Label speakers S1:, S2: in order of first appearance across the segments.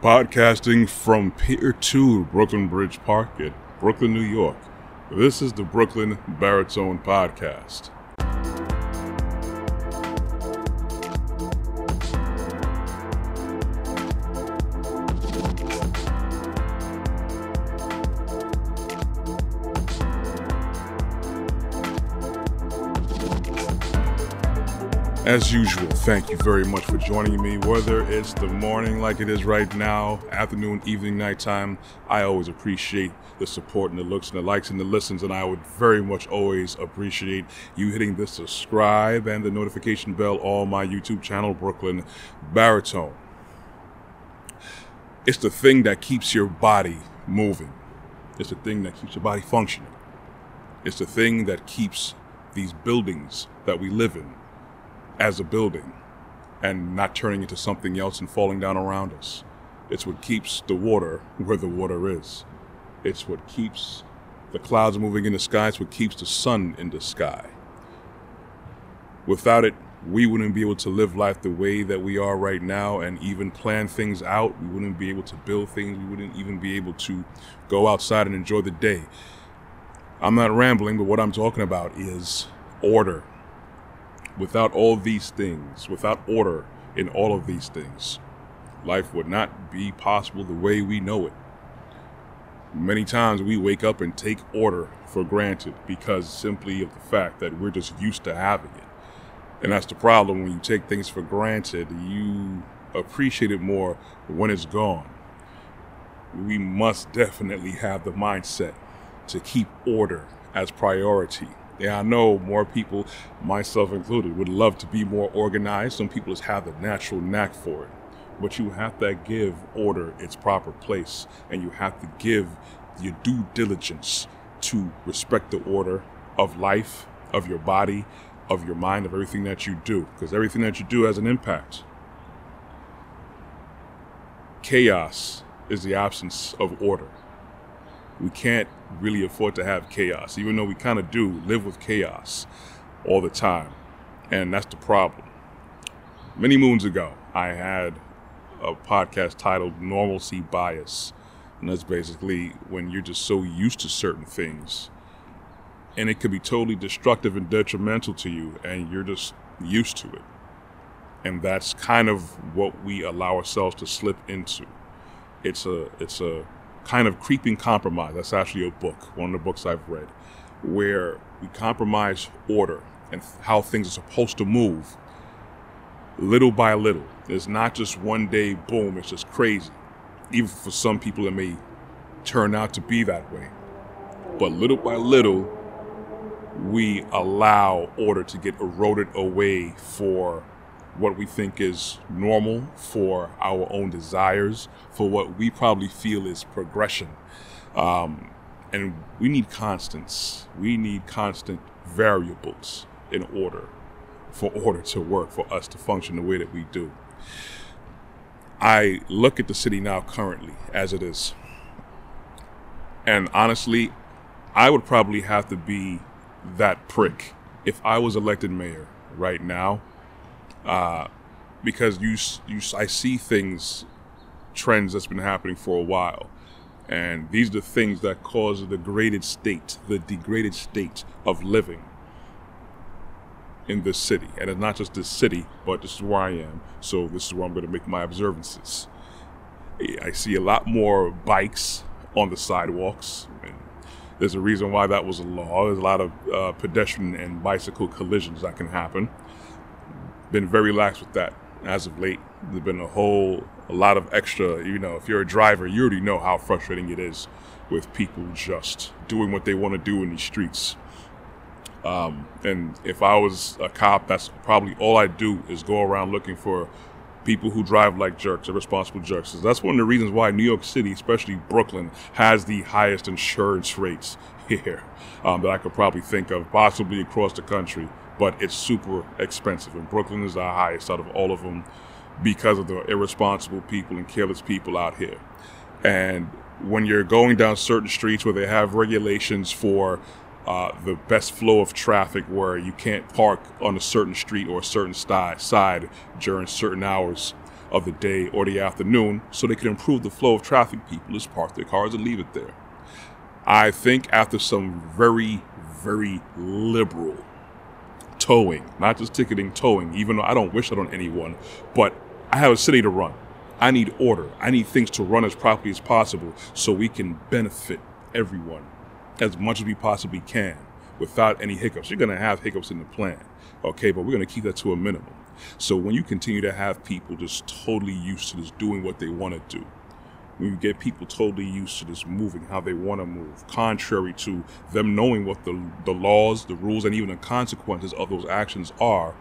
S1: Podcasting from Pier 2 Brooklyn Bridge Park in Brooklyn, New York. This is the Brooklyn Baritone Podcast. As usual, thank you very much for joining me. Whether it's the morning like it is right now, afternoon, evening, nighttime, I always appreciate the support and the looks and the likes and the listens, and I would very much always appreciate you hitting the subscribe and the notification bell on my YouTube channel, Brooklyn Baritone. It's the thing that keeps your body moving. It's the thing that keeps your body functioning. It's the thing that keeps these buildings that we live in as a building and not turning into something else and falling down around us. It's what keeps the water where the water is. It's what keeps the clouds moving in the sky. It's what keeps the sun in the sky. Without it, we wouldn't be able to live life the way that we are right now and even plan things out. We wouldn't be able to build things. We wouldn't even be able to go outside and enjoy the day. I'm not rambling, but what I'm talking about is order Without all these things, without order in all of these things, life would not be possible the way we know it. Many times we wake up and take order for granted because simply of the fact that we're just used to having it. And that's the problem when you take things for granted, you appreciate it more when it's gone. We must definitely have the mindset to keep order as priority yeah, I know more people, myself included, would love to be more organized. Some people just have the natural knack for it. But you have to give order its proper place, and you have to give your due diligence to respect the order of life, of your body, of your mind, of everything that you do, because everything that you do has an impact. Chaos is the absence of order we can't really afford to have chaos, even though we kind of do live with chaos all the time. And that's the problem. Many moons ago, I had a podcast titled Normalcy Bias. And that's basically when you're just so used to certain things. And it could be totally destructive and detrimental to you, and you're just used to it. And that's kind of what we allow ourselves to slip into. It's a it's a kind of creeping compromise. That's actually a book, one of the books I've read, where we compromise order and how things are supposed to move little by little. It's not just one day, boom, it's just crazy. Even for some people, it may turn out to be that way. But little by little, we allow order to get eroded away for what we think is normal for our own desires, for what we probably feel is progression. Um, and we need constants. We need constant variables in order for order to work, for us to function the way that we do. I look at the city now currently as it is. And honestly, I would probably have to be that prick if I was elected mayor right now uh, because you you I see things trends that's been happening for a while. And these are the things that cause the degraded state, the degraded state of living in this city. And it's not just this city, but this is where I am. So this is where I'm going to make my observances. I see a lot more bikes on the sidewalks. And there's a reason why that was a law. There's a lot of uh, pedestrian and bicycle collisions that can happen been very lax with that as of late. There's been a whole a lot of extra. You know, if you're a driver, you already know how frustrating it is with people just doing what they want to do in these streets. Um, and if I was a cop, that's probably all I do is go around looking for people who drive like jerks, irresponsible jerks. That's one of the reasons why New York City, especially Brooklyn, has the highest insurance rates here um, that I could probably think of, possibly across the country but it's super expensive. And Brooklyn is the highest out of all of them because of the irresponsible people and careless people out here. And when you're going down certain streets where they have regulations for uh, the best flow of traffic, where you can't park on a certain street or a certain st- side during certain hours, of the day or the afternoon so they can improve the flow of traffic. People just park their cars and leave it there. I think after some very, very liberal towing, not just ticketing, towing, even though I don't wish it on anyone, but I have a city to run. I need order. I need things to run as properly as possible so we can benefit everyone as much as we possibly can without any hiccups. You're going to have hiccups in the plan, okay, but we're going to keep that to a minimum. So when you continue to have people just totally used to just doing what they want to do, when you get people totally used to just moving how they want to move, contrary to them knowing what the, the laws, the rules, and even the consequences of those actions are,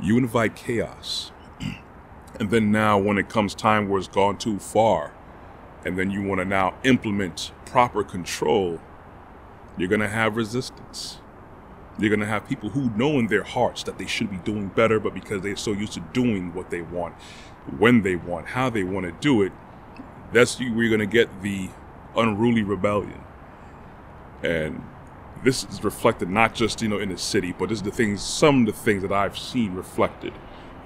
S1: you invite chaos. and then now, when it comes time where it's gone too far, and then you want to now implement proper control, you're going to have resistance. You're going to have people who know in their hearts that they should be doing better, but because they're so used to doing what they want, when they want, how they want to do it, that's where you're going to get the unruly rebellion. And this is reflected not just, you know, in the city, but this is the things, some of the things that I've seen reflected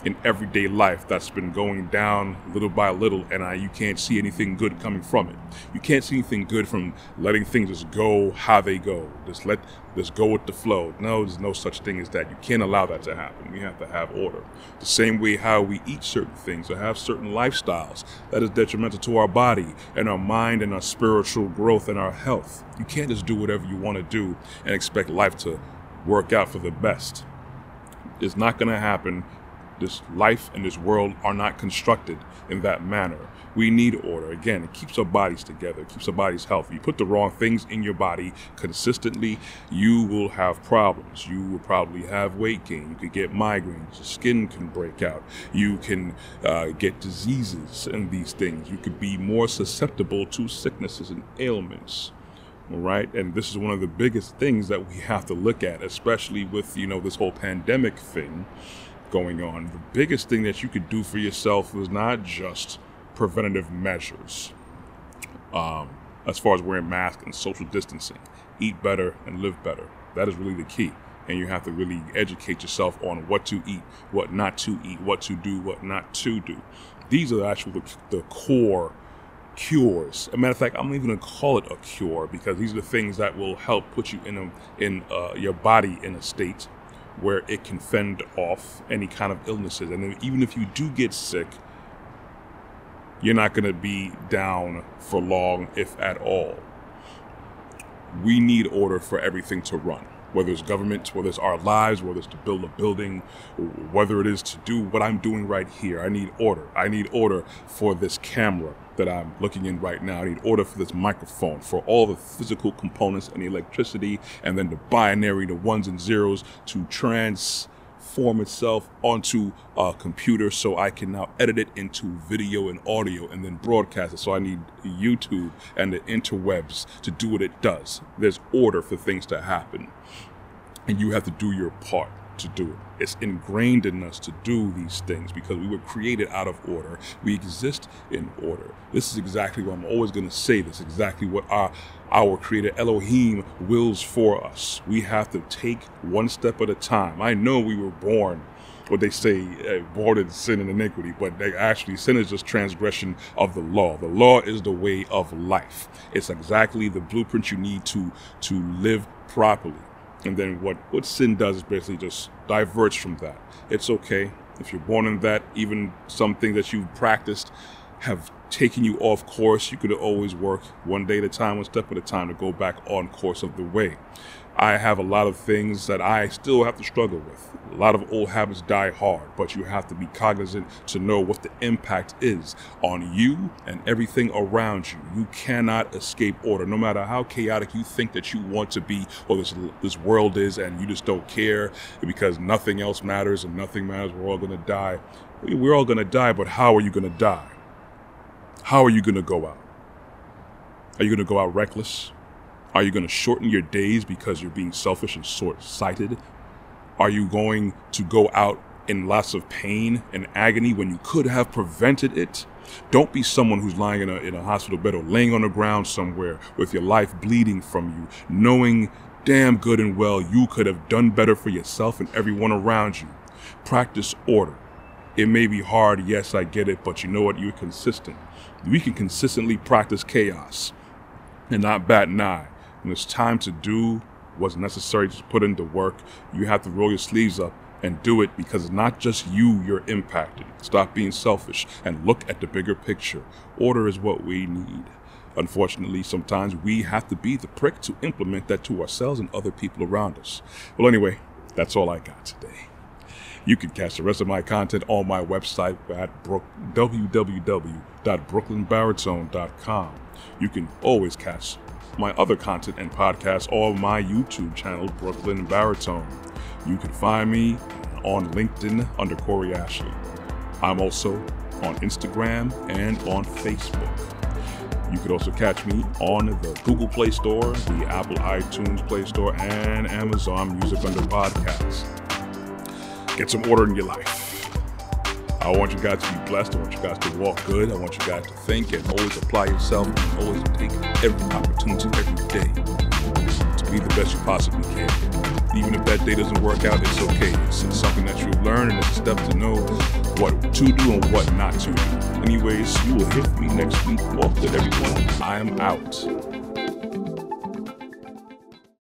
S1: in everyday life that's been going down little by little, and I, you can't see anything good coming from it. You can't see anything good from letting things just go how they go. Just let just go with the flow. No, there's no such thing as that. You can't allow that to happen. We have to have order. The same way how we eat certain things or have certain lifestyles that is detrimental to our body and our mind and our spiritual growth and our health. You can't just do whatever you want to do and expect life to work out for the best. It's not going to happen this life and this world are not constructed in that manner. We need order. Again, it keeps our bodies together, it keeps our bodies healthy. You put the wrong things in your body consistently, you will have problems. You will probably have weight gain. You could get migraines. Your skin can break out. You can uh, get diseases and these things. You could be more susceptible to sicknesses and ailments right and this is one of the biggest things that we have to look at especially with you know this whole pandemic thing going on, the biggest thing that you could do for yourself was not just preventative measures, um, as far as wearing masks and social distancing. Eat better and live better. That is really the key. And you have to really educate yourself on what to eat, what not to eat, what to do, what not to do. These are actually the, the core cures. As a matter of fact, I'm even gonna call it a cure because these are the things that will help put you in a, in uh, your body in a state where it can fend off any kind of illnesses. And even if you do get sick, you're not going to be down for long, if at all. We need order for everything to run, whether it's government, whether it's our lives, whether it's to build a building, whether it is to do what I'm doing right here. I need order. I need order for this camera that I'm looking in right now. I need order for this microphone, for all the physical components and the electricity, and then the binary, the ones and zeros to transform itself onto a computer so I can now edit it into video and audio and then broadcast it. So I need YouTube and the interwebs to do what it does. There's order for things to happen, and you have to do your part to do it. It's ingrained in us to do these things because we were created out of order. We exist in order. This is exactly what I'm always going to say. This is exactly what our our creator Elohim wills for us. We have to take one step at a time. I know we were born what they say, uh, born in sin and iniquity, but they actually sin is just transgression of the law. The law is the way of life. It's exactly the blueprint you need to to live properly. And then what, what sin does is basically just diverts from that. It's okay. If you're born in that, even some things that you've practiced have taken you off course, you could always work one day at a time, one step at a time to go back on course of the way. I have a lot of things that I still have to struggle with. A lot of old habits die hard, but you have to be cognizant to know what the impact is on you and everything around you. You cannot escape order, no matter how chaotic you think that you want to be or this this world is, and you just don't care because nothing else matters and nothing matters. We're all gonna die. We're all gonna die, but how are you gonna die? How are you gonna go out? Are you gonna go out reckless? Are you going to shorten your days because you're being selfish and short sighted? Are you going to go out in lots of pain and agony when you could have prevented it? Don't be someone who's lying in a, in a hospital bed or laying on the ground somewhere with your life bleeding from you, knowing damn good and well you could have done better for yourself and everyone around you. Practice order It may be hard, yes, I get it, but you know what? You're consistent. We can consistently practice chaos and not bat an eye. When it's time to do what's necessary to put into work, you have to roll your sleeves up and do it because it's not just you you're impacted. Stop being selfish and look at the bigger picture. Order is what we need. Unfortunately, sometimes we have to be the prick to implement that to ourselves and other people around us. Well, anyway, that's all I got today. You can catch the rest of my content on my website at brook, www.brooklynbaritone.com. You can always catch my other content and podcasts on my YouTube channel, Brooklyn Baritone. You can find me on LinkedIn under Corey Ashley. I'm also on Instagram and on Facebook. You could also catch me on the Google Play Store, the Apple iTunes Play Store, and Amazon Music under podcasts. Get some order in your life. I want you guys to be blessed. I want you guys to walk good. I want you guys to think and always apply yourself. And always take every opportunity every day to be the best you possibly can. Even if that day doesn't work out, it's okay. It's something that you learn and it's a step to know what to do and what not to do. Anyways, you will hit me next week. Walk good everyone. I am out.